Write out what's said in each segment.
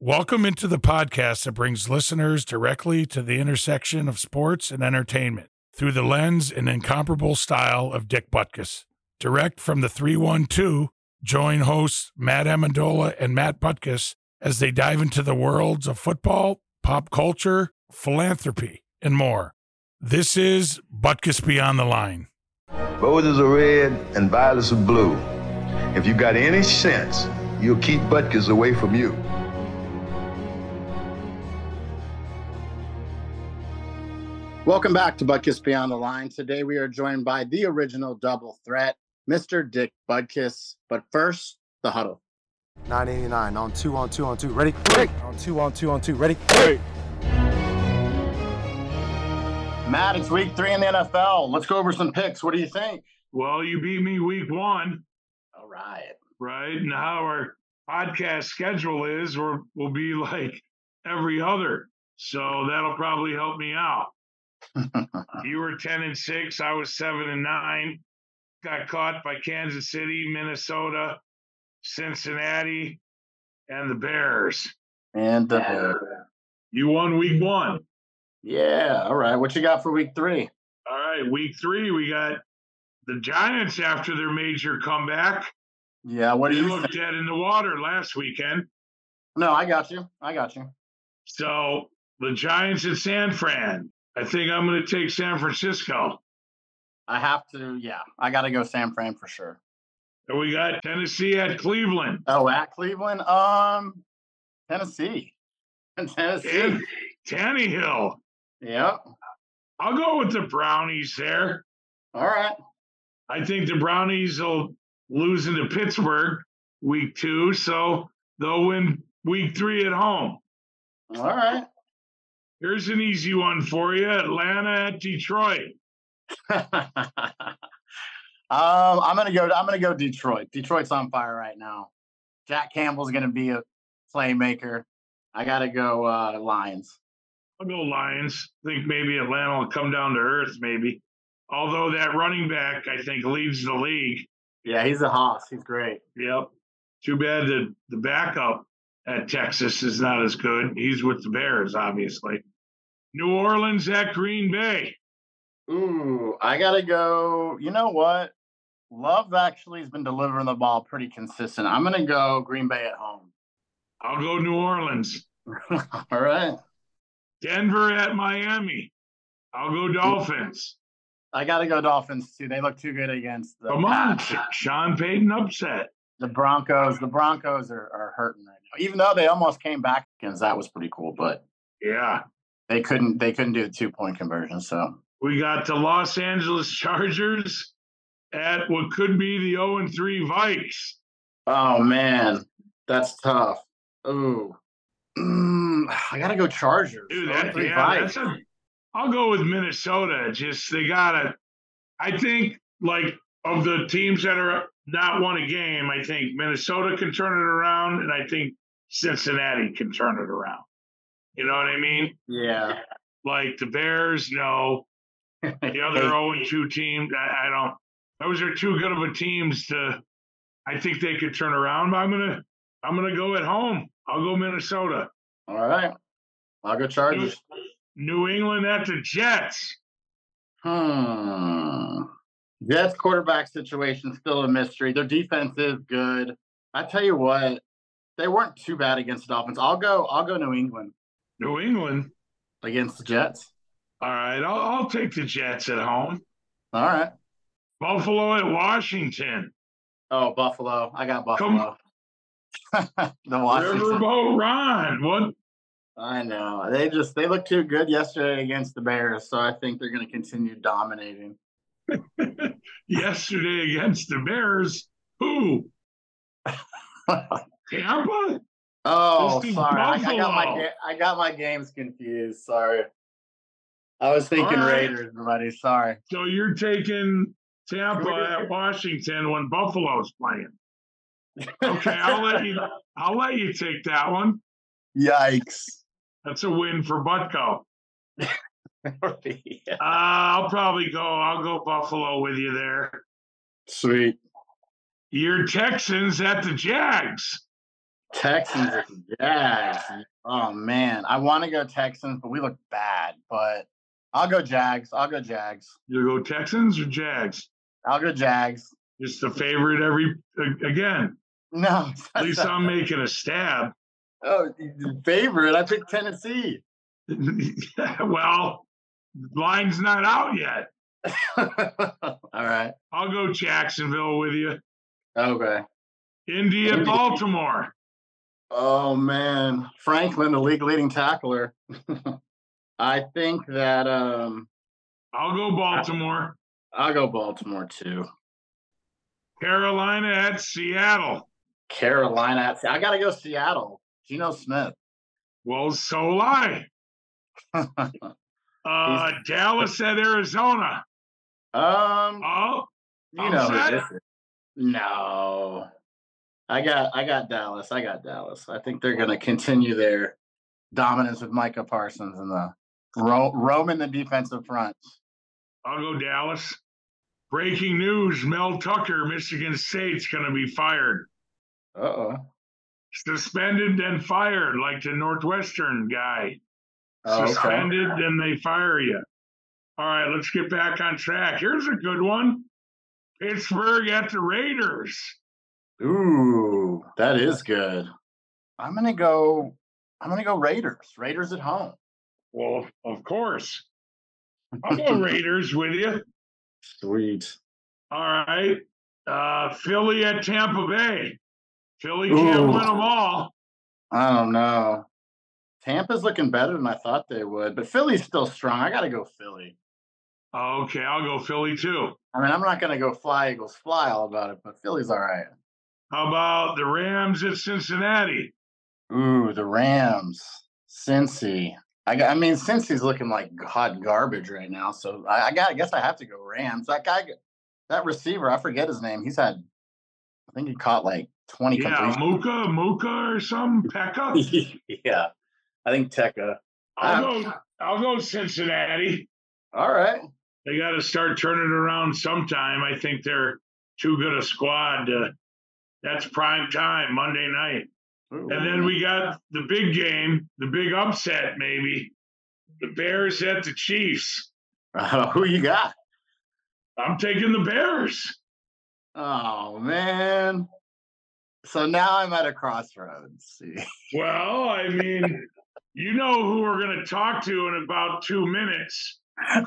Welcome into the podcast that brings listeners directly to the intersection of sports and entertainment through the lens and incomparable style of Dick Butkus. Direct from the 312, join hosts Matt Amendola and Matt Butkus as they dive into the worlds of football, pop culture, philanthropy, and more. This is Butkus Beyond the Line. Roses are red and violets are blue. If you've got any sense, you'll keep Butkus away from you. Welcome back to Butkus Beyond the Line. Today we are joined by the original double threat, Mr. Dick Butkus. But first, the huddle. 989 on two on two on two. Ready? Ready. On two on two on two. Ready? Ready. Matt, it's week three in the NFL. Let's go over some picks. What do you think? Well, you beat me week one. All right. Right. And how our podcast schedule is, or will be like every other. So that'll probably help me out. you were 10 and 6 i was 7 and 9 got caught by kansas city minnesota cincinnati and the bears and the Bears. you won week one Yeah. All right. What you got for week three? all right week three we got the giants after their major comeback Yeah. What do they you look dead in the water last weekend No, I got you. I got you. so the giants at san fran i think i'm going to take san francisco I have to. Yeah. I got to go San Fran for sure. and we got tennessee at cleveland Oh, at Cleveland? Um, Tennessee. Tennessee. Hey, Tannehill. Yep. I'll go with the Brownies there. All right. I think the Brownies will lose into Pittsburgh week two, so they'll win week three at home. All right. Here's an easy one for you Atlanta at Detroit. um, I'm gonna go. I'm gonna go Detroit. Detroit's on fire right now. Jack Campbell's gonna be a playmaker. I gotta go uh, Lions. I'll go Lions. think maybe Atlanta will come down to earth, maybe. Although that running back, I think, leads the league. Yeah, he's a hoss. He's great. Yep. Too bad the, the backup at Texas is not as good. He's with the Bears, obviously. New Orleans at Green Bay. Ooh, I gotta go. You know what? Love actually has been delivering the ball pretty consistent. I'm gonna go Green Bay at home. I'll go New Orleans. All right. Denver at Miami. I'll go Dolphins. I gotta go Dolphins too. They look too good against the Come on, Sean Payton upset. The Broncos. The Broncos are, are hurting right now. Even though they almost came back against that was pretty cool, but Yeah. they couldn't they couldn't do a two point conversion. So We got the Los Angeles Chargers at what could be the 0 and 3 Vikes. oh man, that's tough. Ooh. Mm, I gotta go Chargers. Dude, Oh, that, three yeah, Vikes. that's a, I'll go with Minnesota. Just they gotta. I think like of the teams that are not won a game, I think Minnesota can turn it around, and I think Cincinnati can turn it around. You know what I mean? yeah. Like the Bears, no. The other 0 and 2 teams, I, I don't. Those are too good of a teams to. I think they could turn around. But I'm gonna. I'm gonna go at home. I'll go Minnesota. All right. I'll go Chargers. New England at the Jets. Hmm. Jets quarterback situation still a mystery. Their defense is good. I tell you what, they weren't too bad against the Dolphins. I'll go. I'll go New England New England. against the Jets. All right, I'll, I'll take the Jets at home. All right. Buffalo at Washington. Oh, Buffalo. I got Buffalo. the Washington. Riverboat Ron. What? I know. They just they look too good yesterday against the Bears, so I think they're going to continue dominating. Yesterday against the Bears. Who? Tampa? oh, sorry. I, I got my I got my games confused. Sorry. I was thinking right. Raiders, buddy. Sorry. So you're taking Tampa Can we do- at Washington when Buffalo's playing. Okay, I'll let you. I'll let you take that one. Yikes. That's a win for Butko. yeah. Uh, I'll probably go. I'll go Buffalo with you there. Sweet. Your Texans at the Jags. Texans or Jags. Oh man, I want to go Texans, but we look bad. But I'll go Jags. I'll go Jags. You go Texans or Jags? I'll go Jags. Just the favorite every again. No, At least I'm making a stab. Oh, favorite. I picked Tennessee. well, line's not out yet. All right. I'll go Jacksonville with you. Okay. Indy at Baltimore. Oh man, Franklin, the league leading tackler. I think that um I'll go Baltimore. I'll go Baltimore too. Carolina at Seattle. Carolina at I gotta go Seattle. Geno Smith. Well, so will I. uh, Dallas at Arizona. Um, oh, you know who this is. No, I got I got Dallas. I got Dallas. I think they're going to continue their dominance with Micah Parsons and the ro- roaming the defensive front. I'll go Dallas. Breaking news: Mel Tucker, Michigan State's going to be fired. Uh oh. Suspended and fired, like the Northwestern guy. Oh, okay. Suspended, then they fire you. All right, let's get back on track. Here's a good one. Pittsburgh at the Raiders. Ooh, that is good. I'm gonna go. I'm gonna go Raiders. Raiders at home. Well, of course. I'll go Raiders with you. Sweet. All right. Uh, Philly at Tampa Bay. Philly can't win them all. I don't know. Tampa's looking better than I thought they would, but Philly's still strong. I got to go Philly. Okay, I'll go Philly too. I mean, I'm not going to go fly Eagles fly all about it, but Philly's all right. How about the Rams at Cincinnati? Ooh, the Rams, Cincy. I, I mean, Cincy's looking like hot garbage right now, so I, I got. I guess I have to go Rams. That guy, that receiver, I forget his name. He's had, I think he caught like 20 yeah, Muka, Muka or some Pekka. yeah, I think Tekka. I'll go. I'll go Cincinnati. All right they got to start turning around sometime. I think they're too good a squad. To, that's prime time Monday night. Ooh. And then we got the big game, the big upset, maybe the Bears at the Chiefs. Uh, who you got? I'm taking the Bears. Oh man. So now I'm at a crossroads. well, I mean, you know who we're going to talk to in about two minutes.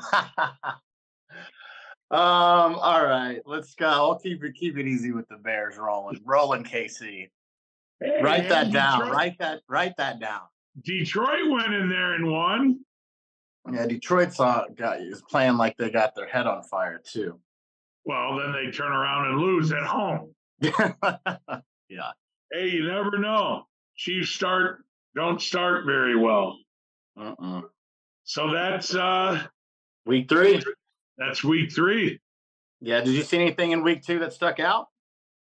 Um, all right, let's go. I'll keep it keep it easy with the Bears rolling. Rolling KC. Hey, write that down. Write that write that down. Detroit went in there and won. Yeah, Detroit's uh, got is playing like they got their head on fire too. Well, then they turn around and lose at home. yeah. Hey, you never know. Chiefs start don't start very well. Uh-uh. So that's uh week three. That's week three. Yeah. Did you see anything in week two that stuck out?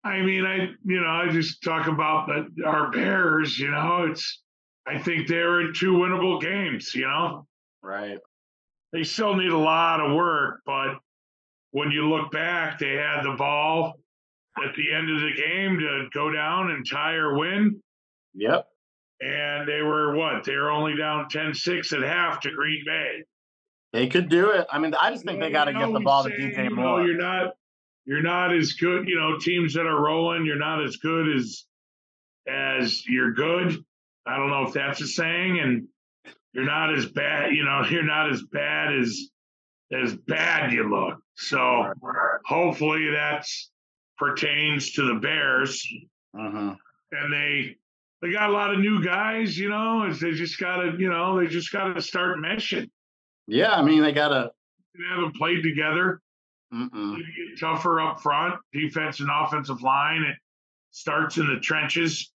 I mean, I you know, I just talk about the, our Bears. You know, it's I think they're in two winnable games. You know, right? They still need a lot of work, but when you look back, they had the ball at the end of the game to go down and tie or win. Yep. And they were what? They were only down 10-6 at half to Green Bay. They could do it. I mean, I just think they got to get the ball to DJ you Moore. Know, you're not, you're not as good. You know, teams that are rolling, you're not as good as as you're good. I don't know if that's a saying, and you're not as bad. You know, you're not as bad as as bad you look. So hopefully that's pertains to the Bears. Uh-huh. And they they got a lot of new guys. You know, they just got to you know they just got to start meshing. Yeah, I mean they gotta. They haven't played together. Get tougher up front, defense and offensive line. It starts in the trenches.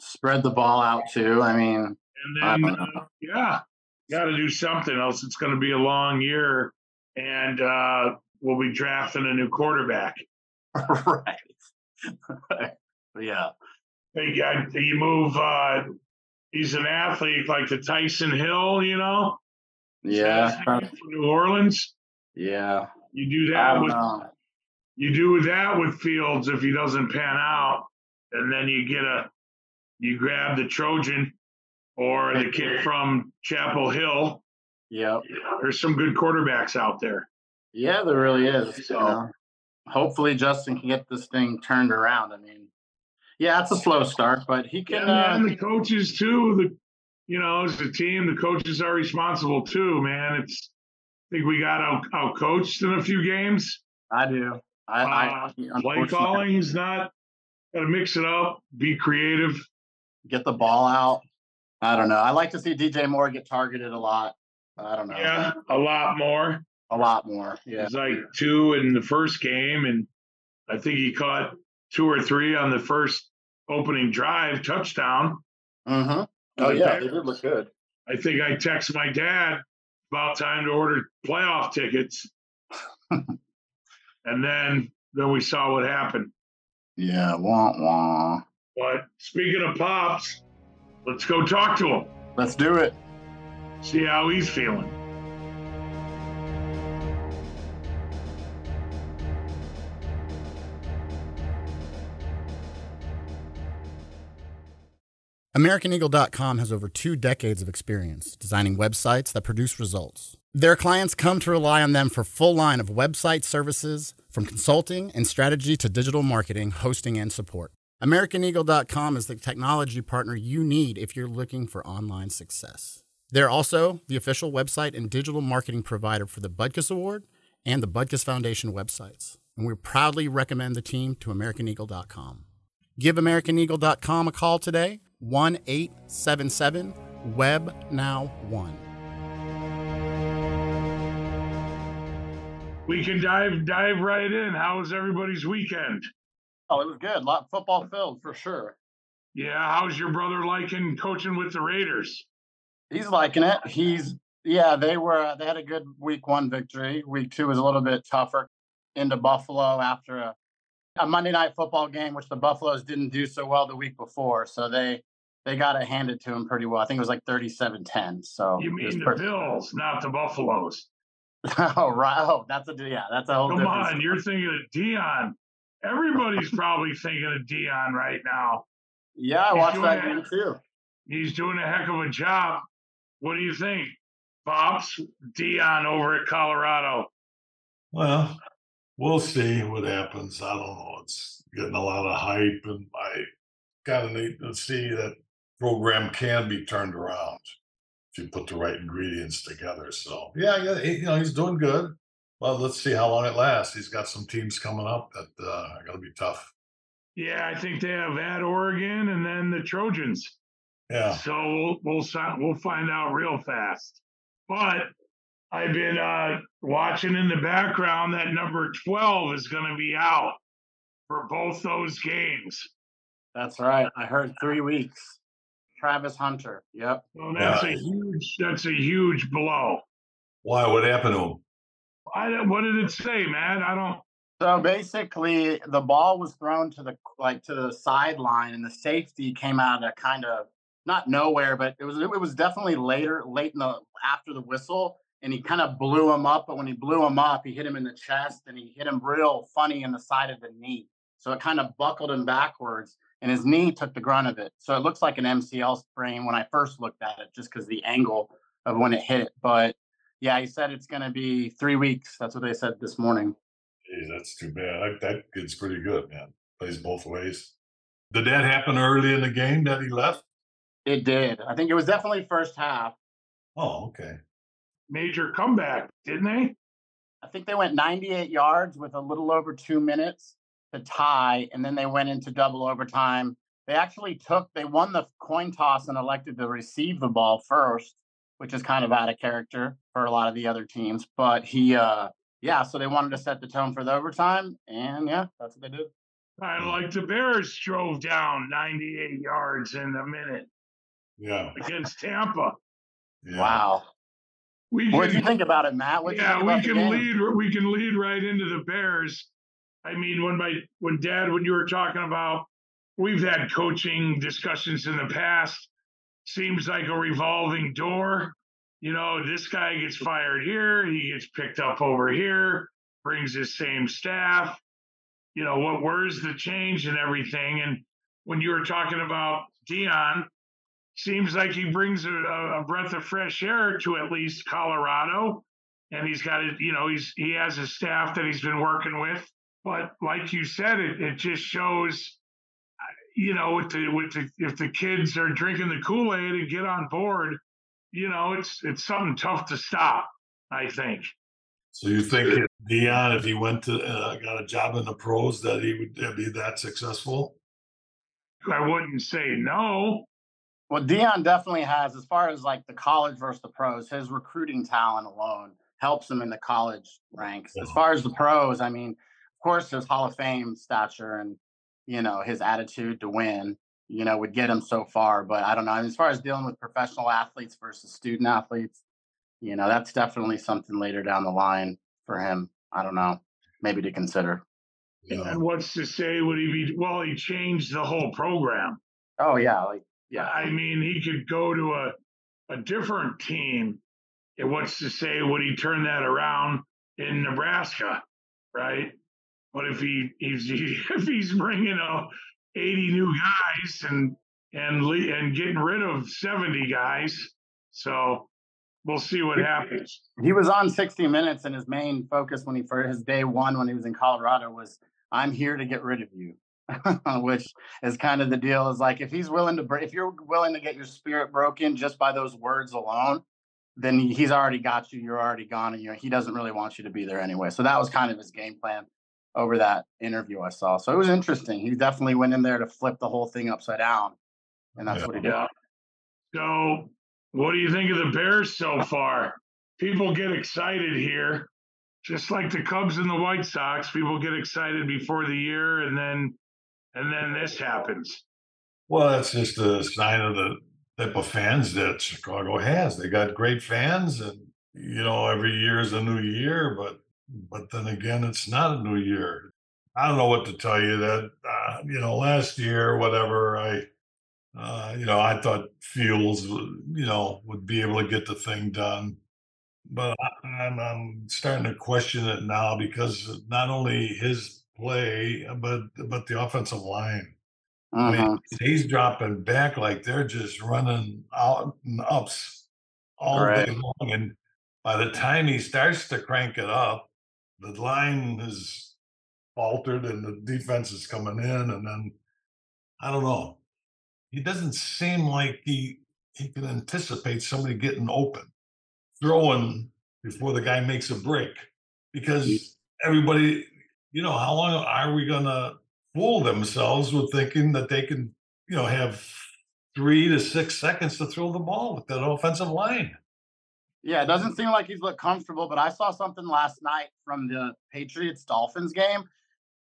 Spread the ball out too. I mean, and then uh, yeah, got to do something else. It's going to be a long year, and uh, we'll be drafting a new quarterback. right. yeah. You move. Uh, he's an athlete like the Taysom Hill, you know. Yeah. From New Orleans. Yeah. You do that with know. you do that with Fields if he doesn't pan out, and then you get a you grab the Trojan or the kid from Chapel Hill. Yep. There's some good quarterbacks out there. Yeah, there really is. So- you know. Hopefully, Justin can get this thing turned around. I mean, yeah, it's a slow start, but he Yeah, can. Uh, and the coaches too. The you know, as a team, the coaches are responsible too, man. It's I think we got out out coached in a few games. I do. I, Uh, I play calling is not got to mix it up, be creative. get the ball out. I don't know. I like to see DJ Moore get targeted a lot. I don't know. Yeah, a lot more. A lot more. Yeah. It's like two in the first game, and I think he caught two or three on the first opening drive touchdown. Mm-hmm. Oh The yeah, Bears. they did look good. I think I text my dad about time to order playoff tickets, and then then we saw what happened. Yeah. Wah wah. But speaking of pops, let's go talk to him, Let's do it. see how he's feeling. AmericanEagle.com has over two decades of experience designing websites that produce results. Their clients come to rely on them for full line of website services, from consulting and strategy to digital marketing, hosting, and support. AmericanEagle.com is the technology partner you need if you're looking for online success. They're also the official website and digital marketing provider for the Butkus Award and the Butkus Foundation websites. And we proudly recommend the team to AmericanEagle.com. Give AmericanEagle.com a call today, 1 877 Web Now 1. We can dive dive right in. How was everybody's weekend? Oh, it was good. A lot of football filled for sure. Yeah, how's your brother liking coaching with the Raiders? He's liking it. He's yeah. They were they had a good week one victory. Week two was a little bit tougher. Into Buffalo after a, a Monday night football game, which the Buffaloes didn't do so well the week before. So they they got it handed to them pretty well. I think it was like 37-10. So You mean the pretty- Bills, not the Buffaloes. oh right. Oh, that's a yeah. That's a whole Come different. on, you're thinking of Deion. Everybody's probably thinking of Deion right now. Yeah, I He's watched that game too. He's doing a heck of a job. What do you think, Pops? Deion over at Colorado. Well, we'll see what happens. I don't know. It's getting a lot of hype, and I kind of need to see that program can be turned around if you put the right ingredients together. So, yeah, yeah, he, you know, he's doing good. Well, let's see how long it lasts. He's got some teams coming up that uh, are going to be tough. Yeah, I think they have at Oregon and then the Trojans. Yeah. So we'll we'll we'll find out real fast. But I've been uh, watching in the background that number twelve is going to be out for both those games. That's right. I heard three weeks. Travis Hunter. Yep. So that's Yeah. a huge that's a huge blow. Why? What happened to him? I don't- what did it say, man? I don't. So basically, the ball was thrown to the like to the sideline, and the safety came out of kind of not nowhere, but it was it was definitely later, late in the after the whistle, and he kind of blew him up. But when he blew him up, he hit him in the chest, and he hit him real funny in the side of the knee. So it kind of buckled him backwards, and his knee took the grunt of it. So it looks like an MCL sprain when I first looked at it, just because the angle of when it hit. But yeah, he said it's going to be three weeks. That's what they said this morning. That's too bad. I, that kid's pretty good, man. Plays both ways. Did that happen early in the game that he left? It did. I think it was definitely first half. Oh, okay. Major comeback, didn't they? I think they went 98 yards with a little over two minutes to tie, and then they went into double overtime. They actually took, they won the coin toss and elected to receive the ball first, which is kind of out of character for a lot of the other teams. But he, uh, yeah, so they wanted to set the tone for the overtime, and yeah, that's what they did. Kind of like the Bears drove down 98 yards in a minute Yeah. against Tampa. yeah. Wow. We What do you think about it, Matt? What yeah, we can about the game? lead. We can lead right into the Bears. I mean, when my when Dad, when you were talking about, we've had coaching discussions in the past. Seems like a revolving door. You know, this guy gets fired here, he gets picked up over here, brings his same staff. You know, what where's the change and everything? And when you were talking about Deion seems like he brings a, a breath of fresh air to at least Colorado, and he's got it. You know, he's he has a staff that he's been working with. But like you said, it it just shows, you know, with the with the if the kids are drinking the Kool Aid and get on board, you know, it's it's something tough to stop. I think. So you think Deion, if he went to uh, got a job in the pros, that he would be that successful? I wouldn't say no. Well, Deion definitely has, as far as like the college versus the pros, his recruiting talent alone helps him in the college ranks. As mm-hmm. far as the pros, I mean, of course, his Hall of Fame stature and you know his attitude to win, you know, would get him so far. But I don't know. I mean, as far as dealing with professional athletes versus student athletes, you know, that's definitely something later down the line for him. I don't know, maybe to consider. Yeah. And what's to say would he be? Well, he changed the whole program. Oh yeah, like yeah. I mean, he could go to a a different team. And what's to say would he turn that around in Nebraska, right? But if he he's if he's bringing a 80 new guys and and and getting rid of 70 guys, so we'll see what happens. He was on 60 Minutes, and his main focus when he for his day one when he was in Colorado was, "I'm here to get rid of you," which is kind of the deal. Is like if he's willing to, if you're willing to get your spirit broken just by those words alone, then he's already got you. You're already gone, and you know he doesn't really want you to be there anyway. So that was kind of his game plan over that interview I saw. So it was interesting. He definitely went in there to flip the whole thing upside down, and that's yeah. what he did. So what do you think of the Bears so far? People get excited here, just like the Cubs and the White Sox. People get excited before the year, and then and then this happens. Well, that's just a sign of the type of fans that Chicago has. They got great fans, and you know, every year is a new year, but but then again, it's not a new year. I don't know what to tell you. That uh, you know, last year, whatever I uh, you know, I thought Fields, you know, would be able to get the thing done, but I, am I'm starting to question it now because not only his play, but but the offensive line. Uh-huh. I mean, uh-huh. he's dropping back like they're just running out and ups all right. day long, and by the time he starts to crank it up, the line is faltered and the defense is coming in, and then I don't know he doesn't seem like he he can anticipate somebody getting open, throwing before the guy makes a break. Because everybody, you know, how long are we gonna fool themselves with thinking that they can, you know, have three to six seconds to throw the ball with that offensive line? Yeah, it doesn't seem like he's looked comfortable, but I saw something last night from the Patriots Dolphins game.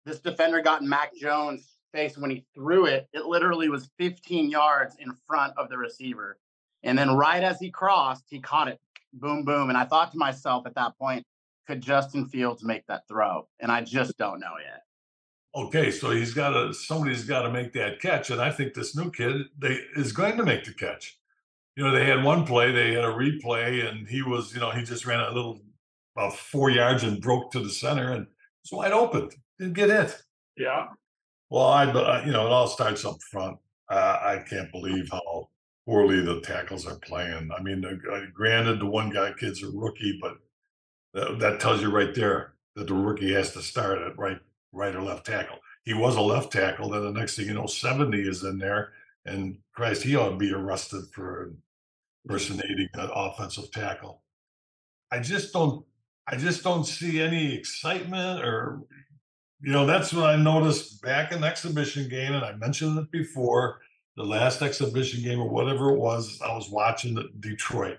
This defender got Mac Jones face when he threw it, it literally was 15 yards in front of the receiver. And then right as he crossed, he caught it. Boom, boom. And I thought to myself at that point, could Justin Fields make that throw? And I just don't know yet. Okay, so he's got to somebody's got to make that catch, and I think this new kid they is going to make the catch. You know, they had one play, they had a replay, and he was, you know, he just ran a little about four yards and broke to the center and it's wide open. Didn't get it. Yeah. Well, I, uh, you know, it all starts up front. Uh, I can't believe how poorly the tackles are playing. I mean, uh, granted, the one guy kid's a rookie, but that, tells you right there that the rookie has to start at right, right or left tackle. He was a left tackle. Then the next thing you know, seventy is in there, and Christ, he ought to be arrested for impersonating an offensive tackle. I just don't. I just don't see any excitement or you know, that's what I noticed back in the exhibition game, and I mentioned it before. The last exhibition game or whatever it was, I was watching Detroit,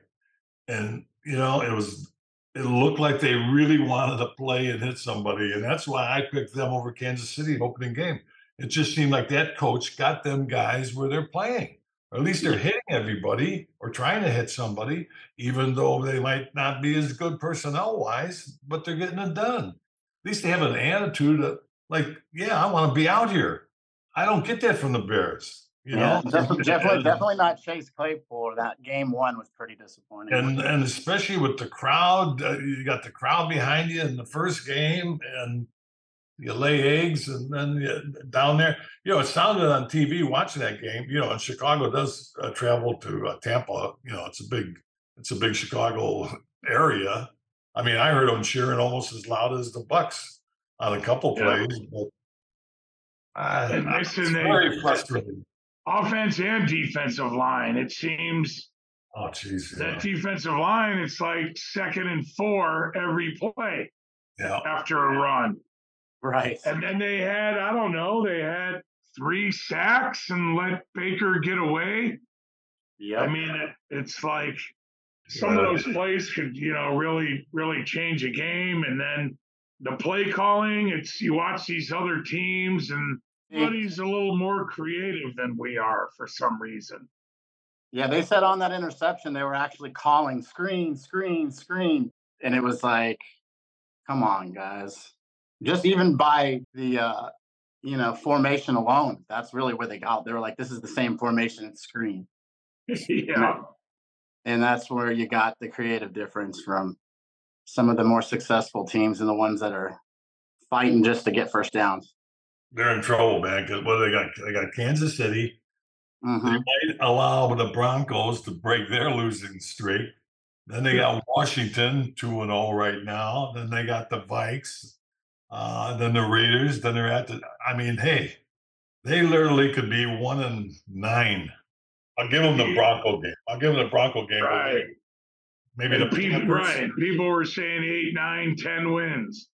and you know, it was it looked like they really wanted to play and hit somebody, and that's why I picked them over Kansas City in opening game. It just seemed like that coach got them guys where they're playing, or at least they're hitting everybody or trying to hit somebody, even though they might not be as good personnel wise, but they're getting it done At least they have an attitude of, like, yeah, I want to be out here. I don't get that from the Bears. You yeah, know, definitely, definitely, definitely not Chase Claypool. That game one was pretty disappointing. And and especially with the crowd, uh, you got the crowd behind you in the first game, and you lay eggs, and then you, down there, you know, it sounded on TV watching that game. You know, and Chicago does uh, travel to uh, Tampa. You know, it's a big, it's a big Chicago area. I mean, I heard them cheering almost as loud as the Bucs on a couple Yeah. plays, but I, And I- listen, it's they- very frustrating. Offense and defensive line. It seems Oh, jeez. that defensive line, it's like second and four every play Yeah. after a run. Right. And then they had, I don't know, they had three sacks and let Baker get away. Yeah. I mean, it, it's like some of those plays could, you know, really, really change a game. And then the play calling, it's you watch these other teams and everybody's a little more creative than we are for some reason. Yeah, they said on that interception they were actually calling screen, screen, screen, and it was like, come on, guys. Just even by the uh, you know formation alone, that's really where they got. They were like, this is the same formation at screen, yeah. and that's where you got the creative difference from some of the more successful teams and the ones that are fighting just to get first downs. They're in trouble, man. Because what they got? They got Kansas City. They hmm might allow the Broncos to break their losing streak. Then they got Washington two and zero right now. Then they got the Vikes. Uh, then the Raiders. Then they're at the. I mean, hey, they literally could be one and nine. I'll give them the Bronco game. I'll give them the Bronco game. Right. Maybe And the people. People were saying eight, nine, ten wins.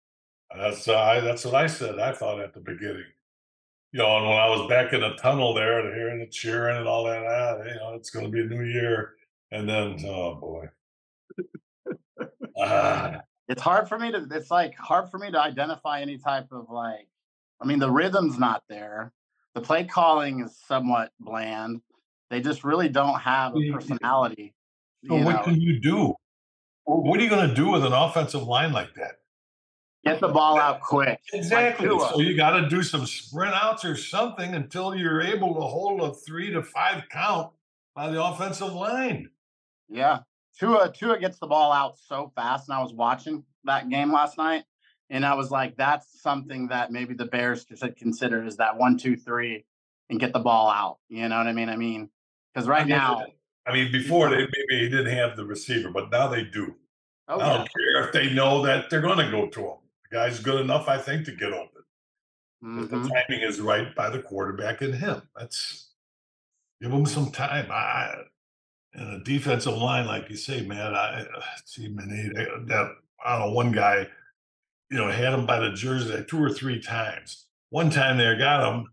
That's uh, I, that's what I said. I thought at the beginning. You know, and when I was back in the tunnel there and hearing the cheering and all that, ah, you know, it's going to be a new year. And then, oh boy, ah, it's hard for me to it's like hard for me to identify any type of like i mean the rhythm's not there the play calling is somewhat bland they just really don't have a personality so what know. can you do? What are you going to do with an offensive line like that? Get the ball out quick Exactly. Tua. so you got to do some sprint outs or something until you're able to hold a three to five count by the offensive line. yeah Tua, Tua gets the ball out so fast and i was watching that game last night and i was like that's something that maybe the bears should consider is that one two three and get the ball out you know what i mean i mean because right now I mean, before they maybe he didn't have the receiver, but now they do. oh I don't care if they know that they're going to go to him. The guy's good enough, I think, to get open. If Mhm. the timing is right by the quarterback and him. That's give him some time. I and a defensive line, like you say, man. I see, man, they, that I don't know. One guy, you know, had him by the jersey like two or three times. One time they got him.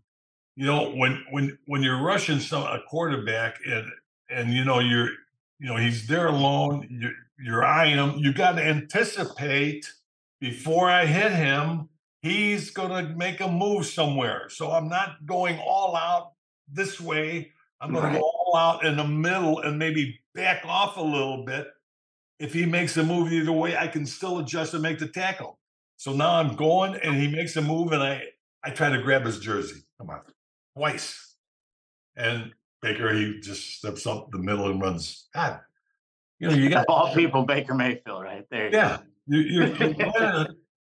You know, when when when you're rushing some a quarterback and and you know you're you know he's there alone. You're you're eyeing him. You got to anticipate before I hit him he's going to make a move somewhere. So I'm not going all out this way. I'm going Right. to go all out in the middle and maybe back off a little bit. If he makes a move either way, I can still adjust and make the tackle. So now I'm going and he makes a move and I I try to grab his jersey. Come on. Twice. And Baker, he just steps up the middle and runs. God. You know, you got all people, Baker Mayfield, right there. yeah, go. You, you're, you're gonna,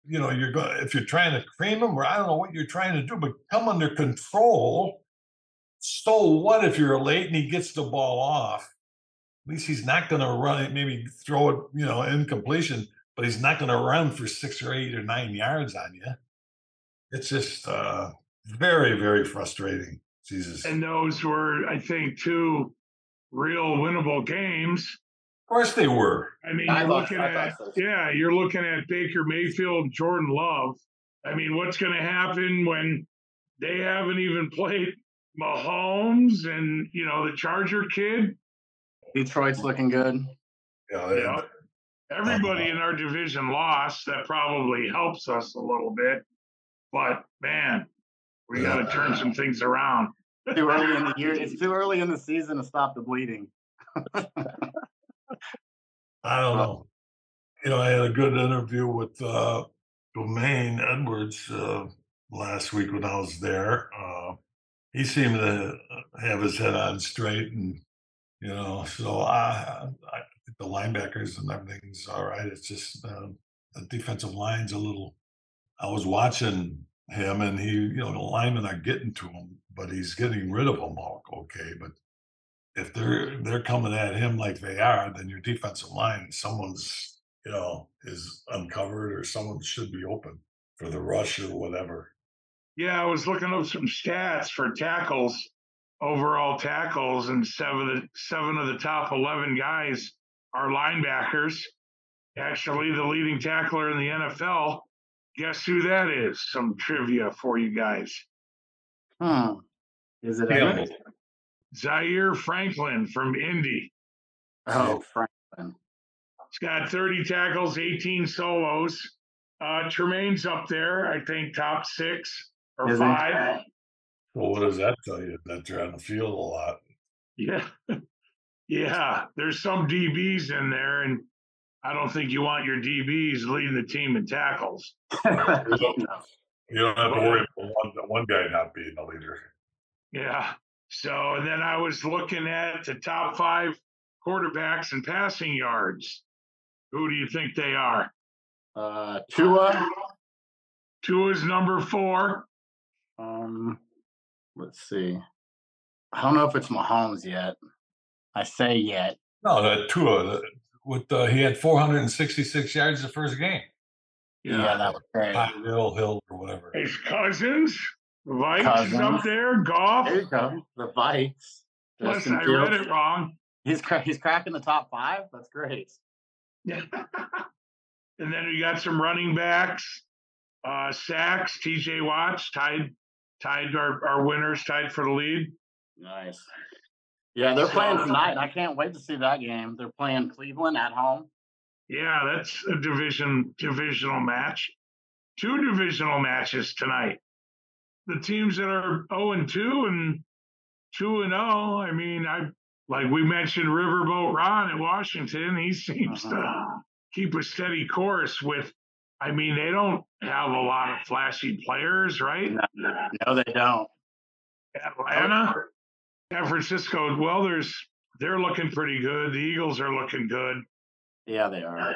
you know, you're going if you're trying to cream them, or I don't know what you're trying to do, but come under control. So what if you're late and he gets the ball off? At least he's not going to run it. Maybe throw it, you know, incompletion, but he's not going to run for six or eight or nine yards on you. It's just uh, very, very frustrating. Jesus, And those were, I think, two real winnable games. Course they were. I mean, I you're thought- looking I at so. yeah, you're looking at Baker Mayfield, Jordan Love. I mean, what's going to happen when they haven't even played Mahomes and you know the Charger kid? Detroit's looking good. You know, they- Yeah. Everybody in our division lost. That probably helps us a little bit, but man, we got to turn some things around. Too early in the year. It's too early in the season to stop the bleeding. I don't know. You know, I had a good interview with uh, Domain Edwards uh, last week when I was there. Uh, he seemed to have his head on straight, and you know, so I, I the linebackers and everything's all right. It's just uh, the defensive line's a little. I was watching him, and he, you know, the linemen are getting to him, but he's getting rid of them all okay. But if they're they're coming at him like they are, then your defensive line, someone's, you know, is uncovered or someone should be open for the rush or whatever. Yeah, I was looking up some stats for tackles, overall tackles, and seven of the, seven of the top eleven guys are linebackers. Actually, the leading tackler in the NFL. Guess who that is? Some trivia for you guys. Hmm. Is it? Yeah. Emmett? Zaire Franklin from Indy. Oh, Franklin. He's got 30 tackles, 18 solos. Uh, Tremaine's up there, I think, top six or Is he? five. Well, what does that tell you? That you're on the field a lot. Yeah. yeah. There's some DBs in there, and I don't think you want your DBs leading the team in tackles. You don't have to worry about one, one guy not being a leader. Yeah. So, and then I was looking at the top five quarterbacks and passing yards. Who do you think they are? uh, Tua. Tua's number four. Um, let's see. I don't know if it's Mahomes yet. I say yet. No, that Tua, that- with uh, he had 466 yards the first game. Yeah, that was great. Pine Hill, Hill, or whatever. His cousins, Vikes Cousins. up there. Goff. There you go. The Vikes. Justin I read it wrong. He's cra- he's cracking the top five. That's great. Yeah. and then we got some running backs. Uh sacks, TJ Watts tied tied our, our winners, tied for the lead. Nice. Yeah, they're playing tonight. I can't wait to see that game. They're playing Cleveland at home. Yeah, that's a division divisional match. Two divisional matches tonight. The teams that are 0 and 2 and 2 and 0. I mean, I like we mentioned Riverboat Ron at Washington. He seems to Uh-huh. keep a steady course with I mean, they don't have a lot of flashy players, right? No, they don't. Atlanta, San Francisco. Well, there's they're looking pretty good. The Eagles are looking good. Yeah, they are.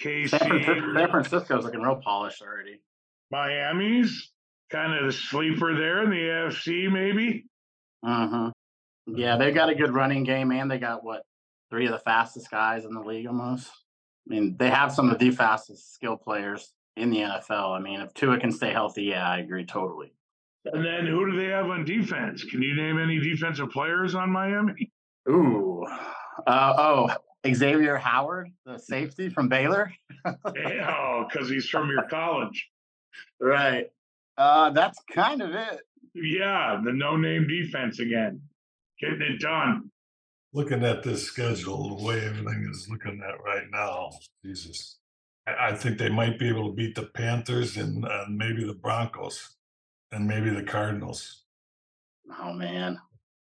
KC, San Francisco, San Francisco's looking real polished already. Miami's kind of the sleeper there in the AFC, maybe. hmm Yeah, they've got a good running game, and they got what three of the fastest guys in the league almost. I mean, they have some of the fastest skill players in the NFL. I mean, if Tua can stay healthy, yeah, I agree totally. And then who do they have on defense? Can you name any defensive players on Miami? Ooh, uh, oh, Xavien Howard, the safety from Baylor. oh, because he's from your college. Right. Uh, that's kind of it. Yeah, the no-name defense again, getting it done. Looking at this schedule, the way everything is looking at right now, Jesus. I, I think they might be able to beat the Panthers and uh, maybe the Broncos and maybe the Cardinals. Oh man.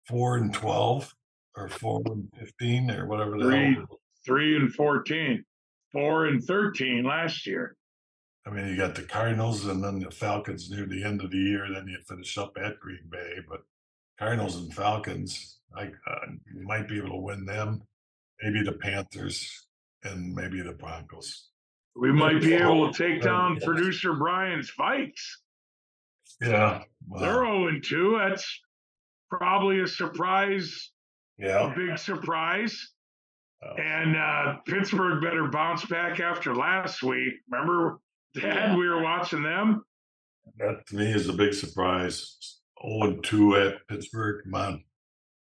Four and 12 or four and 15 or whatever the Three. hell. Three and fourteen, four and thirteen last year. I mean, you got the Cardinals and then the Falcons near the end of the year. Then you finish up at Green Bay, but Cardinals and Falcons, I uh, you might be able to win them. Maybe the Panthers and maybe the Broncos. We might be able to take down producer Brian's fights. Yeah, well, They're 0 and 2. That's probably a surprise, Yeah, a big surprise. Uh, And uh, Pittsburgh better bounce back after last week. Remember, Dad, we were watching them. that to me is a big surprise. 0 and 2 at Pittsburgh. Come on.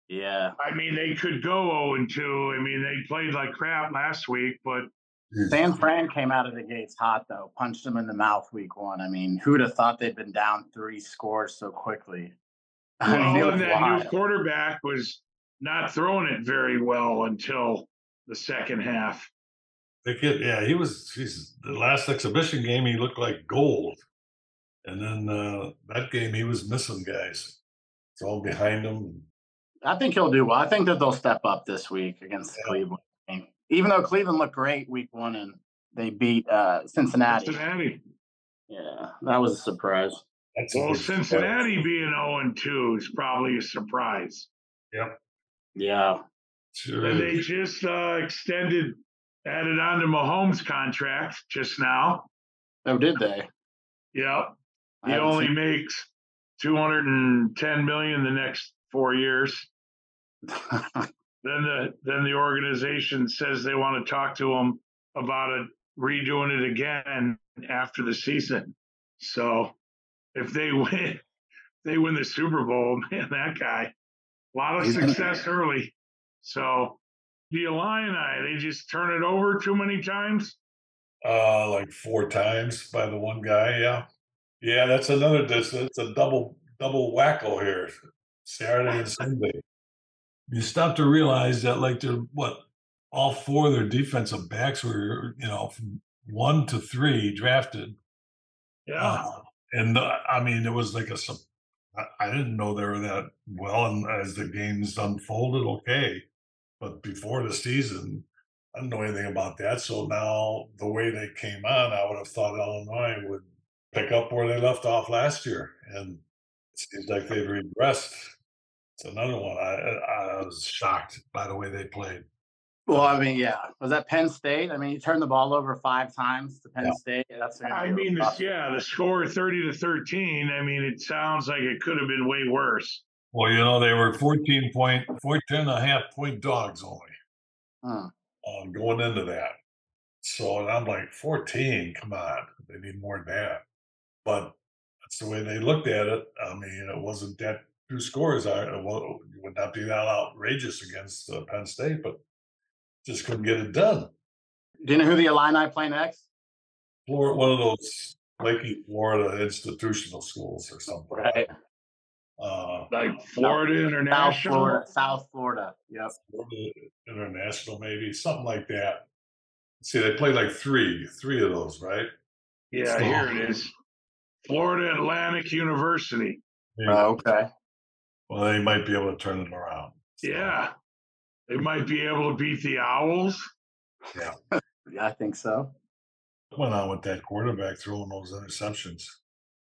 Yeah. I mean, they could go 0 and 2. I mean, they played like crap last week, but San Fran came out of the gates hot though, punched them in the mouth week one. I mean, who'd have thought they'd been down three scores so quickly? I mean, well, and that new quarterback was not throwing it very well until the second half. The kid, yeah, he was. He's the last exhibition game. He looked like gold, and then uh, that game he was missing guys. It's all behind him. I think he'll do well. I think that they'll step up this week against Yeah. Cleveland. Even though Cleveland looked great week one and they beat uh, Cincinnati. Cincinnati. Yeah, that was a surprise. That's a Well, big surprise. Cincinnati being 0 and 2 is probably a surprise. Yep. Yeah. Sure And they just uh, extended, added on to Mahomes' contract just now. Oh, did they? Yep. He only seen- makes 210 million the next four years. Then the then the organization says they want to talk to him about it redoing it again after the season. So if they win, they win the Super Bowl. Man, that guy, a lot of He's gonna- success early. So the Illini, they just turn it over too many times. Uh, like four times by the one guy. Yeah, yeah. That's another. That's it's a double double wacko here. Saturday and Sunday. You stop to realize that, like, they're what all four of their defensive backs were, you know, from one to three drafted. Yeah. Uh, and uh, I mean, it was like a. I didn't know they were that well, and as the games unfolded, okay, but before the season, I didn't know anything about that. So now the way they came on, I would have thought Illinois would pick up where they left off last year, and it seems like they've regressed. It's another one. I I I was shocked by the way they played. well, I mean, yeah. Was that Penn State? I mean, you turned the ball over five times to Penn Yeah. State. That's I mean, the, yeah, the score 30 to 13. I mean, it sounds like it could have been way worse. Well, you know, they were 14 point, 14 and a half point dogs only. Hmm. um, going into that. So and I'm like, 14, come on, they need more than that. But that's the way they looked at it. I mean, it wasn't that two scores. I it would not be that outrageous against uh, Penn State, but just couldn't get it done. Do you know who the Illini play next? Florida, one of those Lakey, Florida institutional schools or something. Right. Uh, Like Florida South International. Florida. South Florida. Yep. Florida International, maybe something like that. See, they played like three, three of those, right? Yeah, here it is. Florida Atlantic University. Maybe. Oh, okay. Well, they might be able to turn it around. So, Yeah. They might be able to beat the Owls. Yeah, I think so. What went on with that quarterback throwing those interceptions.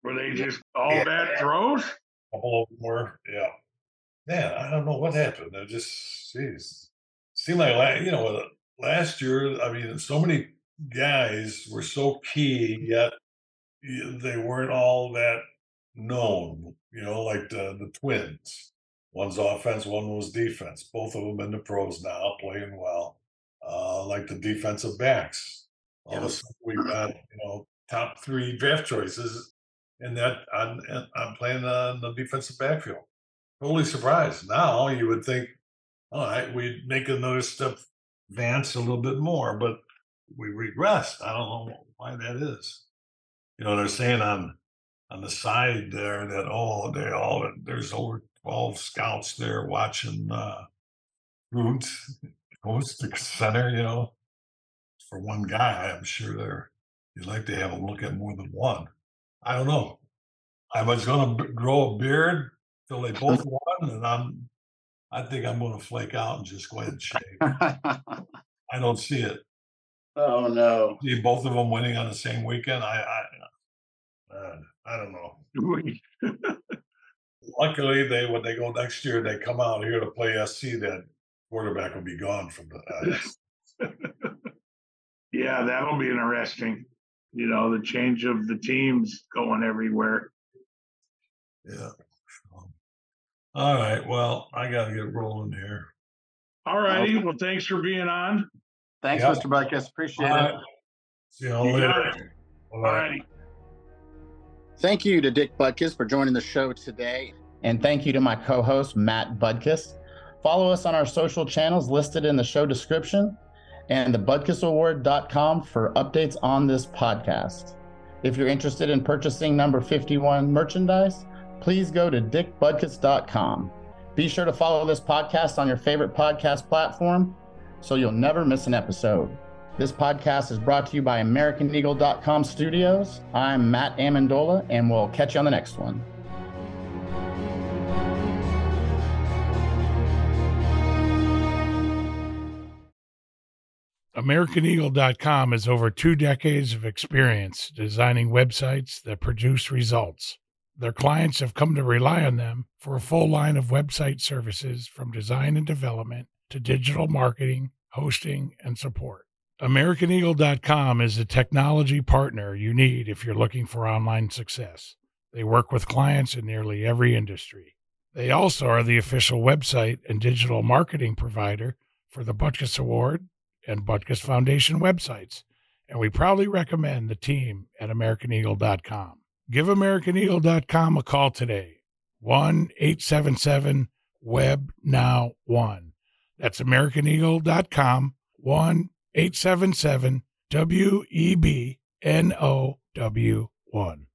Were they just all Yeah. bad throws? Couple of them were, yeah. Man, I don't know what happened. I just, jeez, seemed like you know uh, last year. I mean, so many guys were so key, yet they weren't all that known. You know, like the the twins. One's offense, one was defense. Both of them in the pros now, playing well. Uh, like the defensive backs. All of a sudden, we've got you know top three draft choices and that I'm, I'm playing on the defensive backfield. Totally surprised. Now you would think, all right, we'd make another step advance a little bit more, but we regressed. I don't know why that is. You know, they're saying on on the side there that oh, they all there's over twelve scouts there watching uh Root goes to center. You know, for one guy, I'm sure they're you'd like to have them look at more than one. I don't know. I was going to grow a beard till they both won, and I'm. I think I'm going to flake out and just go ahead and shave. I don't see it. oh no. See both of them winning on the same weekend. I, I, uh, I don't know. Luckily, they when they go next year, they come out here to play SC. That quarterback will be gone from the. Uh, yeah, that'll be interesting. You know, the change of the teams going everywhere. yeah. All right. Well, I got to get rolling here. All righty. Well, thanks for being on. Thanks, Yeah. Mr. Butkus. Appreciate All it. right. See you all You later. All All right. righty. Thank you to Dick Butkus for joining the show today. And thank you to my co host, Matt Butkus. Follow us on our social channels listed in the show description and thebutkusaward.com for updates on this podcast. If you're interested in purchasing number 51 merchandise, please go to dickbutkus.com. Be sure to follow this podcast on your favorite podcast platform so you'll never miss an episode. This podcast is brought to you by AmericanEagle.com Studios. I'm Matt Amendola, and we'll catch you on the next one. AmericanEagle.com has over two decades of experience designing websites that produce results. Their clients have come to rely on them for a full line of website services from design and development to digital marketing, hosting, and support. AmericanEagle.com is the technology partner you need if you're looking for online success. They work with clients in nearly every industry. They also are the official website and digital marketing provider for the Butkus Award and Butkus Foundation websites, and we proudly recommend the team at AmericanEagle.com. Give AmericanEagle.com a call today, 1 877 Web Now 1. That's AmericanEagle.com, 1 877 W E B N O W 1.